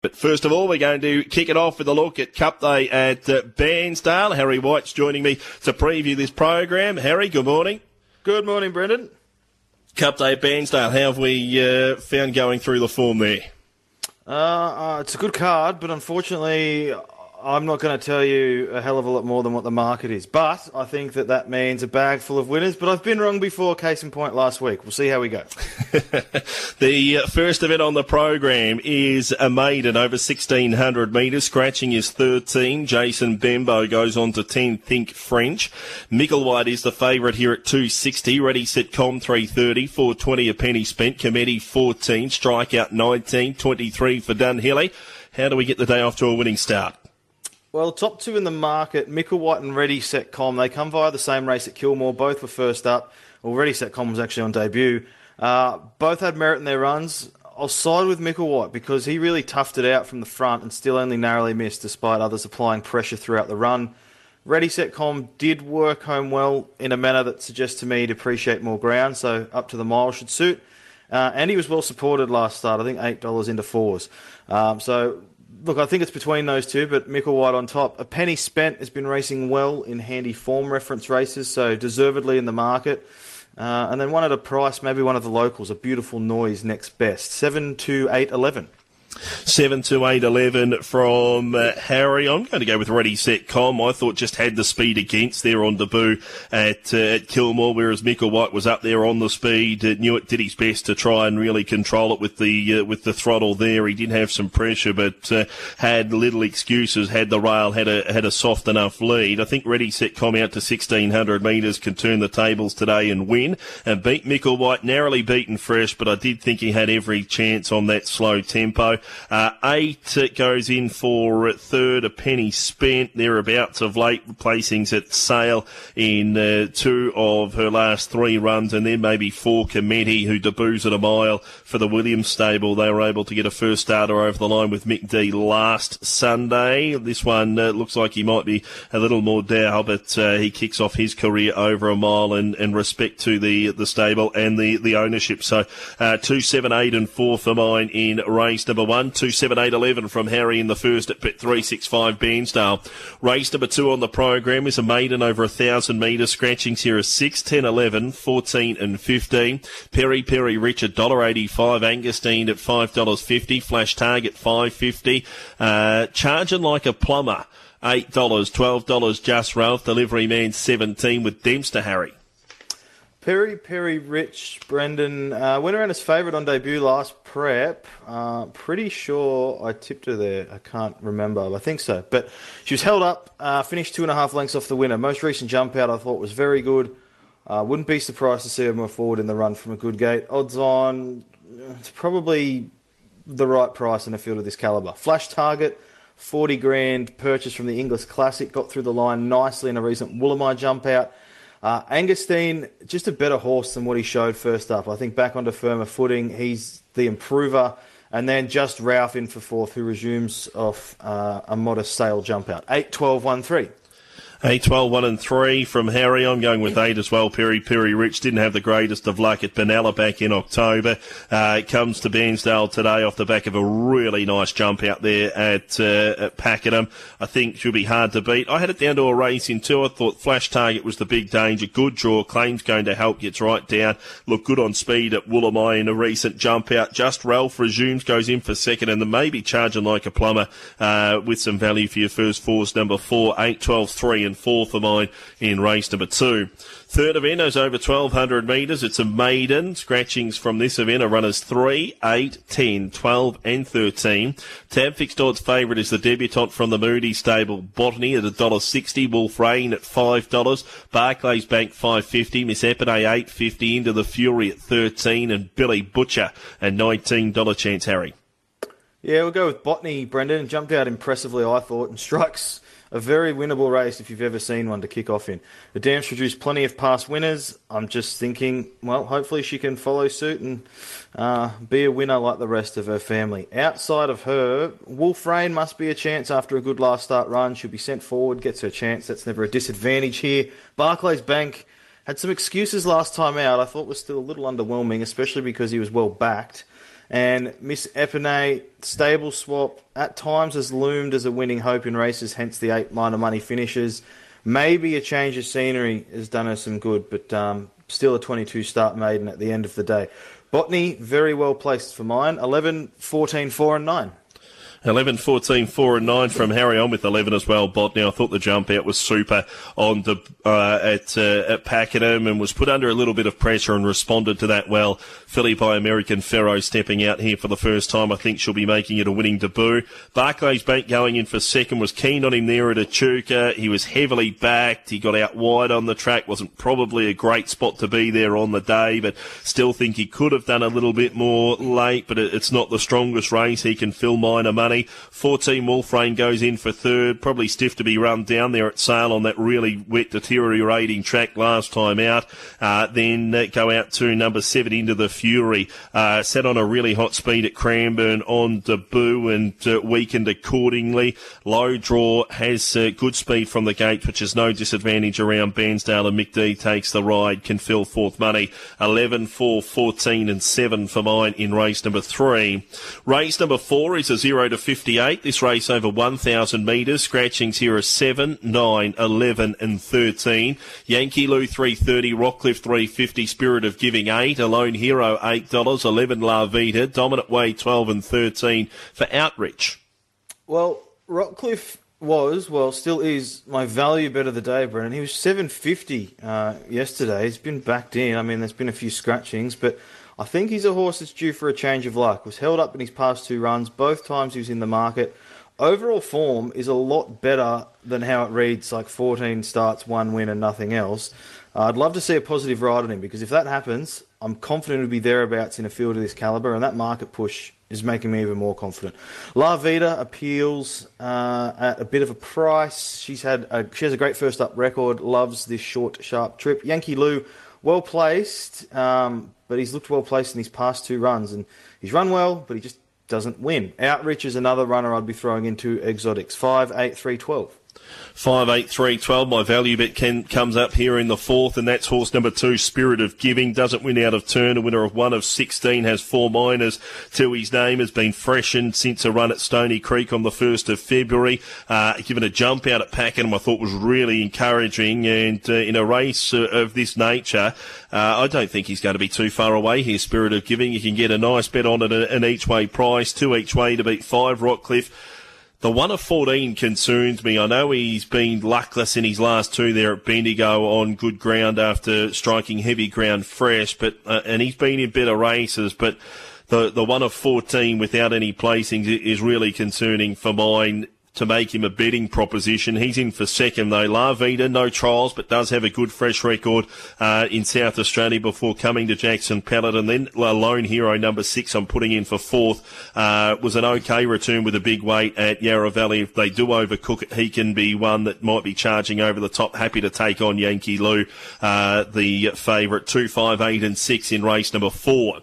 But first of all, we're going to kick it off with a look at Cup Day at uh, Bairnsdale. Harry White's joining me to preview this program. Harry, good morning. Good morning, Brendan. Cup Day at Bairnsdale, how have we uh, found going through the form there? Uh, uh, it's a good card, but unfortunately, I'm not going to tell you a hell of a lot more than what the market is. But I think that that means a bag full of winners. But I've been wrong before, case in point last week. We'll see how we go. the uh, first event on the program is a maiden over 1600 metres, scratching is 13. Jason Bembo goes on to 10, Think French. Micklewhite is the favourite here at 260. Ready, set, com 330, 420 a penny spent. Committee 14, strikeout 19, 23 for Dunhilly. How do we get the day off to a winning start? Well, top two in the market, Micklewhite and Ready Set Com. They come via the same race at Kilmore. Both were first up. Well, Ready Set Com was actually on debut. Uh, both had merit in their runs. I'll side with Micklewhite because he really toughed it out from the front and still only narrowly missed despite others applying pressure throughout the run. Ready Set Com did work home well in a manner that suggests to me he'd appreciate more ground, so up to the mile should suit. Uh, and he was well supported last start, I think $8 into fours. Um, so look, I think it's between those two, but Micklewhite on top. A penny spent has been racing well in handy form reference races, so deservedly in the market. Uh, and then one at a price, maybe one of the locals, a beautiful noise next best. 7 2 8 11. Seven to eight eleven from uh, Harry. I'm going to go with Ready Set Com. I thought just had the speed against there on debut at, uh, at Kilmore, whereas Micklewhite was up there on the speed. Uh, knew it did his best to try and really control it with the uh, with the throttle there. He did have some pressure, but uh, had little excuses. Had the rail had a had a soft enough lead. I think Ready Set Com out to 1600 metres can turn the tables today and win and beat Micklewhite narrowly beaten fresh, but I did think he had every chance on that slow tempo. Uh, eight goes in for third, a penny spent. Thereabouts of late placings at sale in uh, two of her last three runs, and then maybe four Committee, who debuts at a mile for the Williams stable. They were able to get a first starter over the line with Mick Dee last Sunday. This one uh, looks like he might be a little more dour, but uh, he kicks off his career over a mile and, and respect to the the stable and the, the ownership. So uh, two, seven, eight, and four for mine in race number one. Two, seven, eight, eleven from Harry in the first at pit three, six, five, Bairnsdale. Race number two on the program is a maiden over a thousand metres. Scratchings here are 6, 10, 11, 14 and 15. Perry Perry Rich at $1.85. Angustine at $5.50. Flash Target 5.50. Uh, charging like a plumber. $8, $12 just Ralph. Delivery man 17 with Dempster Harry. Perry Perry Rich Brendan uh, went around as favourite on debut last prep. Uh, pretty sure I tipped her there. I can't remember. I think so. But she was held up, uh, finished two and a half lengths off the winner. Most recent jump out I thought was very good. Uh, wouldn't be surprised to see her move forward in the run from a good gate. Odds on, it's probably the right price in a field of this calibre. Flash target, 40 grand purchase from the Inglis Classic. Got through the line nicely in a recent Woolamai jump out. Uh, Angustine, just a better horse than what he showed first up. I think back onto firmer footing. He's the improver. And then just Ralph in for fourth, who resumes off uh, a modest sale jump out. 8 12 1 3. 8, 12, 1 and 3 from Harry. I'm going with 8 as well. Perry Perry Rich didn't have the greatest of luck at Benalla back in October. Uh, it comes to Bairnsdale today off the back of a really nice jump out there at, uh, at Pakenham. I think she'll be hard to beat. I had it down to a race in two. I thought Flash Target was the big danger. Good draw. Claims going to help. Gets right down. Look good on speed at Woolamai in a recent jump out. Just Ralph resumes, goes in for second and then maybe charging like a plumber, uh, with some value for your first fours. Number four, 8, 12, 3 and four for mine in race number two. Third event is over 1200 metres. It's a maiden. Scratchings from this event are runners 3, 8, 10, 12 and 13. Tab fixed odds favourite is the debutante from the Moody stable, Botany at $1.60, Wolf Rain at $5, Barclays Bank 550, Miss Epinay 850 into the Fury at 13 and Billy Butcher at $19 chance Harry. Yeah, we'll go with Botany, Brendan. Jumped out impressively, I thought, and strikes a very winnable race if you've ever seen one to kick off in. The dam's produced plenty of past winners. I'm just thinking, well, hopefully she can follow suit and uh, be a winner like the rest of her family. Outside of her, Wolf Rain must be a chance after a good last start run. She'll be sent forward, gets her chance. That's never a disadvantage here. Barclays Bank had some excuses last time out. I thought was still a little underwhelming, especially because he was well backed. And Miss Epinay, stable swap, at times has loomed as a winning hope in races, hence the eight minor money finishes. Maybe a change of scenery has done her some good, but um, still a 22 start maiden at the end of the day. Botany, very well placed for mine. 11, 14, 4 and 9. 11, 14, 4 and 9 from Harry on with 11 as well. Botany, I thought the jump out was super on the, uh, at, uh, at Pakenham and was put under a little bit of pressure and responded to that well. Filly by American Pharoah stepping out here for the first time. I think she'll be making it a winning debut. Barclays Bank going in for second was keen on him there at Echuca. He was heavily backed. He got out wide on the track. Wasn't probably a great spot to be there on the day, but still think he could have done a little bit more late, but it's not the strongest race. He can fill minor money money. 14 Wolfrain goes in for third. Probably stiff to be run down there at Sale on that really wet, deteriorating track last time out. Uh, then uh, go out to number seven into the Fury. Uh, set on a really hot speed at Cranbourne on debut and uh, weakened accordingly. Low draw has uh, good speed from the gate, which is no disadvantage around Bairnsdale and Mick Dee takes the ride. Can fill fourth money. 11, 4, 14 and 7 for mine in race number three. Race number four is a 0 to 58. This race over 1,000 metres. Scratchings here are 7, 9, 11 and 13. Yankee Lou 330, Rockcliffe 350, Spirit of Giving 8, Alone Hero $8, 11 La Vita, Dominant Way 12 and 13 for Outreach. Well, Rockcliffe was, well, still is my value bet of the day, Brennan. He was 750 uh, yesterday. He's been backed in. I mean, there's been a few scratchings, but I think he's a horse that's due for a change of luck. Was held up in his past two runs. Both times he was in the market. Overall form is a lot better than how it reads, like 14 starts, one win, and nothing else. Uh, I'd love to see a positive ride on him because if that happens, I'm confident he'll be thereabouts in a field of this caliber, and that market push is making me even more confident. La Vida appeals uh, at a bit of a price. She's had a, she has a great first up record. Loves this short, sharp trip. Yankee Lou, well placed, um, but he's looked well placed in his past two runs, and he's run well, but he just doesn't win. Outreach is another runner I'd be throwing into exotics. Five, eight, three, twelve. Five eight three twelve. My value bet can, comes up here in the fourth, and that's horse number two, Spirit of Giving. Doesn't win out of turn. A winner of one of sixteen has four minors to his name. Has been freshened since a run at Stony Creek on the first of February. Uh, given a jump out at Pakenham, I thought was really encouraging. And uh, in a race uh, of this nature, uh, I don't think he's going to be too far away here. Spirit of Giving. You can get a nice bet on it an each way price, two each way to beat five. Rockcliffe. The one of 14 concerns me. I know he's been luckless in his last two there at Bendigo on good ground after striking heavy ground fresh, but, uh, and he's been in better races, but the, the one of 14 without any placings is really concerning for mine to make him a betting proposition. He's in for second though. La Vida, no trials, but does have a good fresh record uh, in South Australia before coming to Jackson Pellet. And then Lone Hero number six, I'm putting in for fourth, uh, was an okay return with a big weight at Yarra Valley. If they do overcook it, he can be one that might be charging over the top. Happy to take on Yankee Lou, uh, the favourite. Two, five, eight, and six in race number four.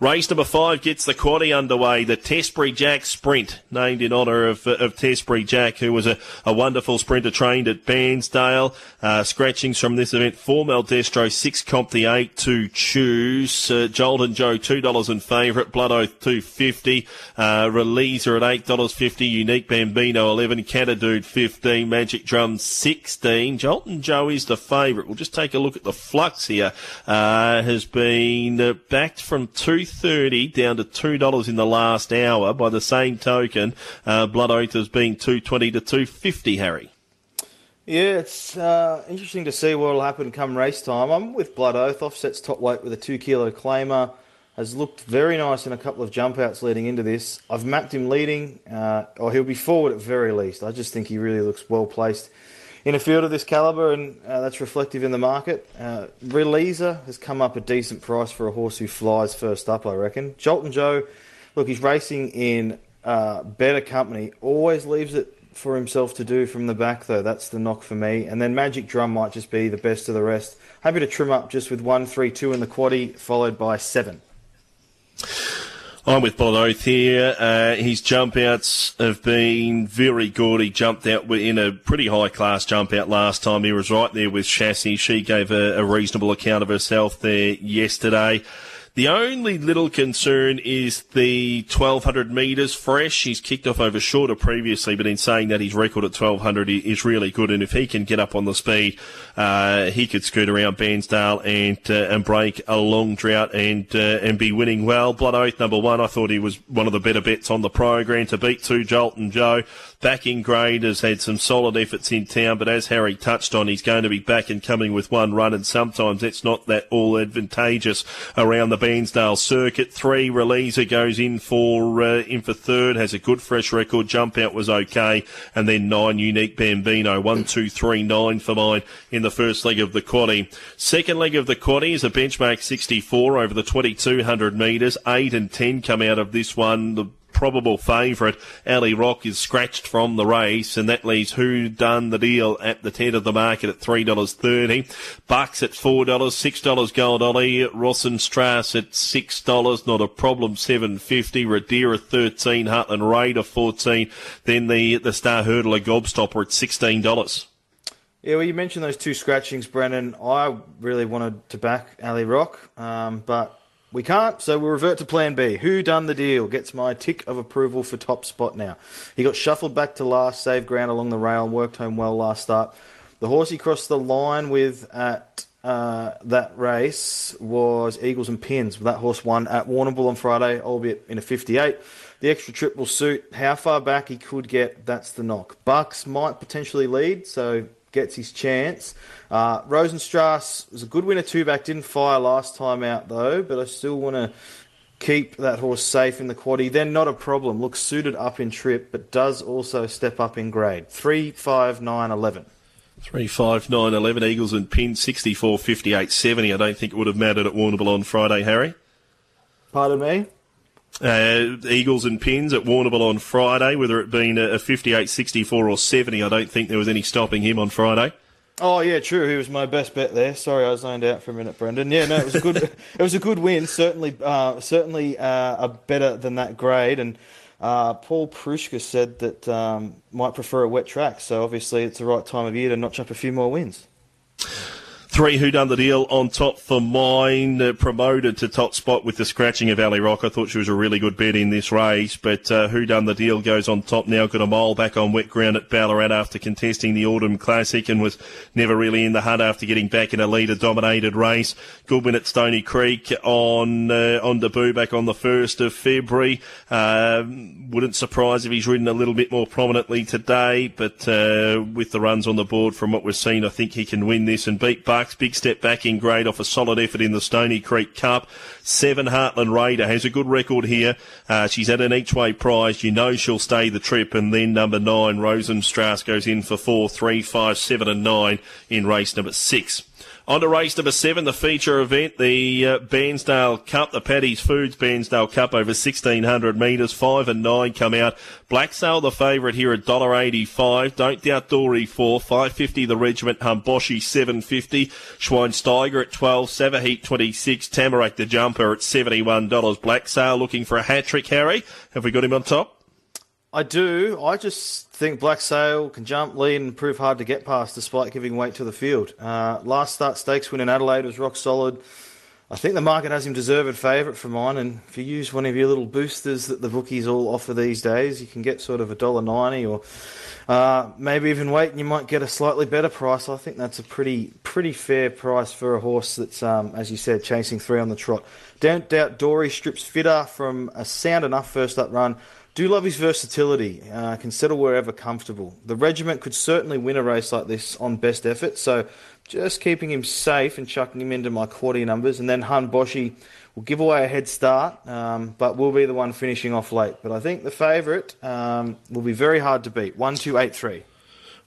Race number five gets the quaddy underway. The Testbury Jack Sprint, named in honour of, of Testbury Jack, who was a, a wonderful sprinter trained at Bairnsdale. Uh, scratchings from this event: four Maldestro, six Comp the eight to choose. Uh, Jolton Joe two dollars in favourite. Blood Oath two fifty. Uh, Releaser at eight dollars fifty. Unique Bambino eleven. Catadude fifteen. Magic Drum sixteen. Jolton Joe is the favourite. We'll just take a look at the flux here. Uh, has been uh, backed from two thirty down to two dollars in the last hour. By the same token, uh, Blood Oath has been two twenty to two fifty. Harry. Yeah, it's uh, interesting to see what will happen come race time. I'm with Blood Oath. Offsets top weight with a two kilo claimer. Has looked very nice in a couple of jump outs leading into this. I've mapped him leading, uh, or he'll be forward at very least. I just think he really looks well placed in a field of this caliber, and uh, that's reflective in the market. Uh, Releaser has come up a decent price for a horse who flies first up, I reckon. Jolton Joe, look, he's racing in uh, better company, always leaves it for himself to do from the back, though. That's the knock for me. And then Magic Drum might just be the best of the rest. Happy to trim up just with one, three, two in the quaddy, followed by seven. I'm with Oath here. Uh, his jump outs have been very good. He jumped out in a pretty high class jump out last time. He was right there with Chassis. She gave a, a reasonable account of herself there yesterday. The only little concern is the 1200 metres fresh. He's kicked off over shorter previously, but in saying that his record at 1200 is really good, and if he can get up on the speed, uh, he could scoot around Bairnsdale and uh, and break a long drought and uh, and be winning well. Blood Oath number one, I thought he was one of the better bets on the program to beat two Jolton Joe. Back in grade has had some solid efforts in town, but as Harry touched on, he's going to be back and coming with one run, and sometimes it's not that all advantageous around the Bairnsdale circuit. Three, Releaser goes in for uh, in for third, has a good fresh record. Jump out was okay, and then nine, Unique Bambino, one, two, three, nine for mine in the first leg of the quaddy. Second leg of the quaddy is a benchmark 64 over the 2200 metres. Eight and ten come out of this one. The probable favourite, Ali Rock, is scratched from the race, and that leaves Who Done the Deal at the head of the market at $3.30. Bucks at $4, $6 Gold Ollie, Rosenstrasse at $6, not a problem, 750 Radira 13 Heartland Raider 14 Then the, the Star Hurdler Gobstopper at $16. Yeah, well, you mentioned those two scratchings, Brendan. I really wanted to back Ali Rock, um, but we can't, so we'll revert to plan B. Who done the deal? Gets my tick of approval for top spot now. He got shuffled back to last, saved ground along the rail, worked home well last start. The horse he crossed the line with at uh, that race was Eagles and Pins. That horse won at Warrnambool on Friday, albeit in a 58. The extra trip will suit how far back he could get. That's the knock. Bucks might potentially lead, so gets his chance. Uh, Rosenstrasse was a good winner two back, didn't fire last time out though, but I still want to keep that horse safe in the quaddy. Then not a problem. Looks suited up in trip, but does also step up in grade. Three, five, nine, eleven. Three five nine eleven Eagles and pin sixty four fifty eight seventy. I don't think it would have mattered at Warrnambool on Friday, Harry. Pardon me. Uh, Eagles and pins at Warrnambool on Friday, whether it been a 58, 64 or 70, I don't think there was any stopping him on Friday. Oh yeah, true. He was my best bet there. Sorry, I zoned out for a minute, Brendan. Yeah, no, it was a good. it was a good win. Certainly, uh, certainly uh, a better than that grade. And uh, Paul Preusker said that um, might prefer a wet track. So obviously, it's the right time of year to notch up a few more wins. Three who done the deal on top for mine, uh, promoted to top spot with the scratching of Ali Rock. I thought she was a really good bet in this race, but uh, who done the deal goes on top now. Got a mile back on wet ground at Ballarat after contesting the Autumn Classic and was never really in the hunt after getting back in a leader dominated race. Good win at Stony Creek on uh, on debut back on the first of February. Uh, wouldn't surprise if he's ridden a little bit more prominently today, but uh, with the runs on the board from what we've seen, I think he can win this and beat Buck. Bucks. Big step back in grade off a solid effort in the Stony Creek Cup. Seven Heartland Raider has a good record here. Uh, she's at an each way prize. You know she'll stay the trip. And then number nine, Rosenstrasse goes in for four, three, five, seven, and nine in race number six. On to race number seven, the feature event, the uh, Bairnsdale Cup, the Paddy's Foods Bairnsdale Cup over 1600 metres. Five and nine come out. Black Blacksail, the favourite here at $1.85. Don't doubt Dory 4. 550 the regiment. Humboshi 750. Schweinsteiger at 12. Savaheat 26. Tamarack the jumper at $71. Black Blacksail looking for a hat trick, Harry. Have we got him on top? I do. I just think Black Sail can jump, lead, and prove hard to get past despite giving weight to the field. Uh, last start stakes win in Adelaide was rock solid. I think the market has him deserved favourite for mine, and if you use one of your little boosters that the bookies all offer these days, you can get sort of a dollar ninety or uh, maybe even wait, and you might get a slightly better price. I think that's a pretty pretty fair price for a horse that's, um, as you said, chasing three on the trot. Don't doubt Dory strips fitter from a sound enough first up run. Do love his versatility. Uh, can settle wherever comfortable. The regiment could certainly win a race like this on best effort. So just keeping him safe and chucking him into my quaddy numbers. And then Han Boshi will give away a head start, um, but will be the one finishing off late. But I think the favourite um, will be very hard to beat. One, two, eight, three.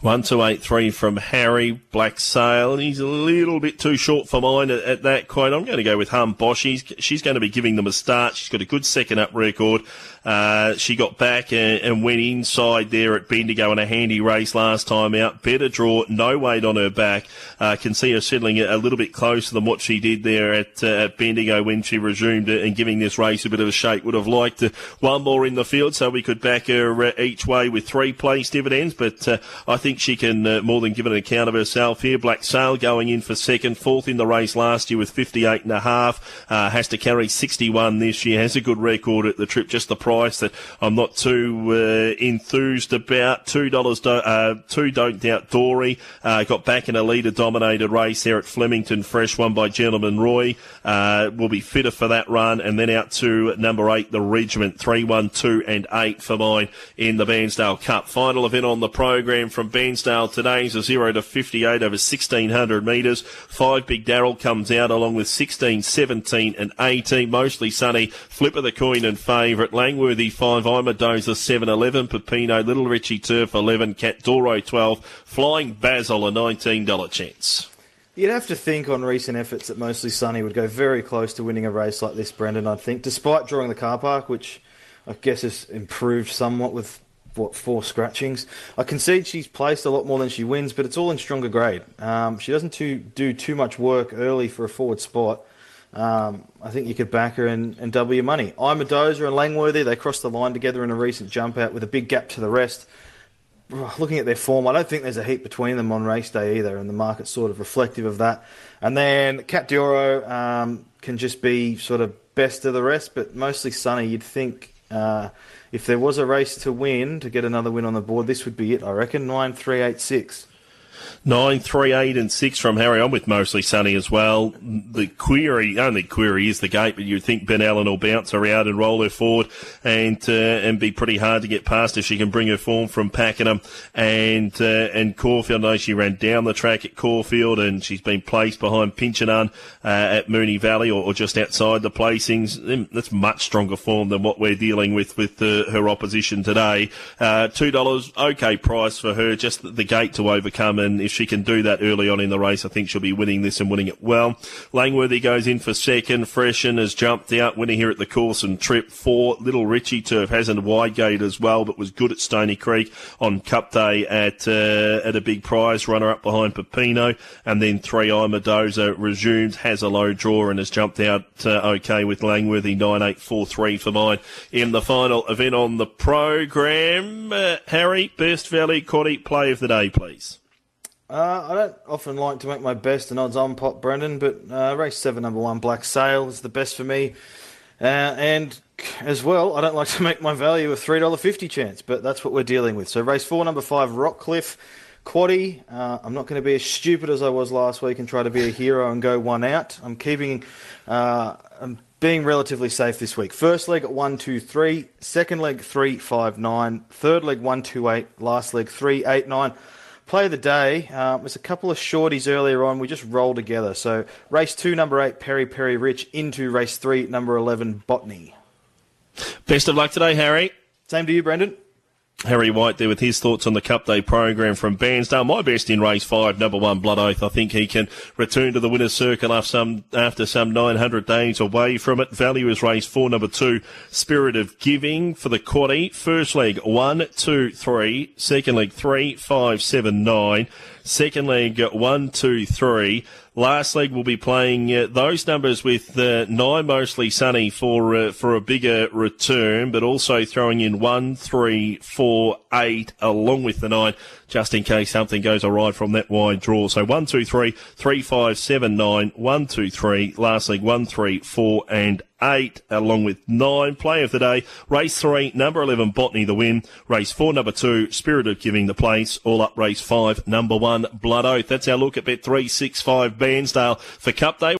One two eight three from Harry Black Sail. He's a little bit too short for mine at, at that quote. I'm going to go with Hum Bosch. She's, she's going to be giving them a start. She's got a good second up record. Uh, she got back and, and, went inside there at Bendigo in a handy race last time out. Better draw, no weight on her back. Uh, can see her settling a, little bit closer than what she did there at, uh, at Bendigo when she resumed and giving this race a bit of a shake. Would have liked one more in the field so we could back her uh, each way with three place dividends, but uh, I think think she can uh, more than give an account of herself here. Black Sail going in for second, fourth in the race last year with 58 and a half. Uh, has to carry 61 this year. Has a good record at the trip. Just the price that I'm not too uh, enthused about. Two dollars. Do- uh, two don't doubt Dory. Uh, got back in a leader dominated race there at Flemington. Fresh one by Gentleman Roy. Uh, will be fitter for that run, and then out to number eight, the Regiment. Three, one, two, and eight for mine in the Bairnsdale Cup. Final event on the program from Bairnsdale today is a 0 to 58 over 1600 metres. Five Big Daryl comes out along with 16, 17 and 18. Mostly sunny. Flip of the coin and favourite. Langworthy 5, Imadoza 7, 11. Pepino, Little Richie Turf 11. Cat Doro 12. Flying Basil a $19 chance. You'd have to think on recent efforts that Mostly Sunny would go very close to winning a race like this, Brendan, I think, despite drawing the car park, which I guess has improved somewhat with what four scratchings. I concede she's placed a lot more than she wins, but it's all in stronger grade. Um, she doesn't too, do too much work early for a forward spot. Um, I think you could back her and, and double your money. Imadoza and Langworthy. They crossed the line together in a recent jump out with a big gap to the rest. Looking at their form, I don't think there's a heap between them on race day either, and the market's sort of reflective of that. And then Cat Dioro um, can just be sort of best of the rest, but mostly sunny. You'd think uh, if there was a race to win, to get another win on the board, this would be it, I reckon. 9 3 8 6. Nine, three, eight, and six from Harry. I'm with mostly Sunny as well. The query, only query is the gate, but you'd think Ben Allen will bounce her out and roll her forward and uh, and be pretty hard to get past if she can bring her form from Pakenham and uh, and Caulfield. I know she ran down the track at Caulfield and she's been placed behind Pinchanan uh, at Moonee Valley or, or, just outside the placings. That's much stronger form than what we're dealing with with uh, her opposition today. Uh, Two dollars, okay price for her. Just the gate to overcome and if she can do that early on in the race, I think she'll be winning this and winning it well. Langworthy goes in for second. Freshen has jumped out, winning here at the course and trip. Four, Little Richie Turf has a wide gate as well, but was good at Stony Creek on Cup Day at uh, at a big prize. Runner up behind Pepino, and then three, Imadoza resumes, has a low draw and has jumped out uh, okay with Langworthy nine eight four three for mine in the final event on the program. Uh, Harry, best Valley quaddy play of the day, please. Uh, I don't often like to make my best and odds on pot, Brendan, but uh, race seven, number one, Black Sail is the best for me. Uh, and as well, I don't like to make my value a three dollar fifty chance, but that's what we're dealing with. So race four, number five, Rockcliffe. Quaddy, uh, I'm not going to be as stupid as I was last week and try to be a hero and go one out. I'm keeping, uh, I'm being relatively safe this week. First leg at one, two, three. Second leg three, five, nine. Third leg one, two, eight. Last leg three, eight, nine. Play of the day uh, was a couple of shorties earlier on. We just rolled together. So race two, number eight, Perry Perry Rich, into race three, number 11, Botany. Best of luck today, Harry. Same to you, Brendan. Harry White there with his thoughts on the Cup Day program from Bairnsdale. My best in race five, number one, Blood Oath. I think he can return to the winner's circle after some, after some 900 days away from it. Value is race four, number two, Spirit of Giving for the quaddy. First leg, one, two, three. Second leg, three, five, seven, nine. Second leg, one, two, three. Last leg we'll be playing uh, those numbers with uh, nine mostly sunny for uh, for a bigger return, but also throwing in one, three, four, eight along with the nine, just in case something goes awry from that wide draw. So one, two, three, three, five, seven, nine, one, two, three. Last leg one, three, four, and eight, along with nine. Play of the day, race three, number 11, Botany the win. Race four, number two, Spirit of Giving the place. All up race five, number one, Blood Oath. That's our look at Bet 365 Bairnsdale for Cup Day.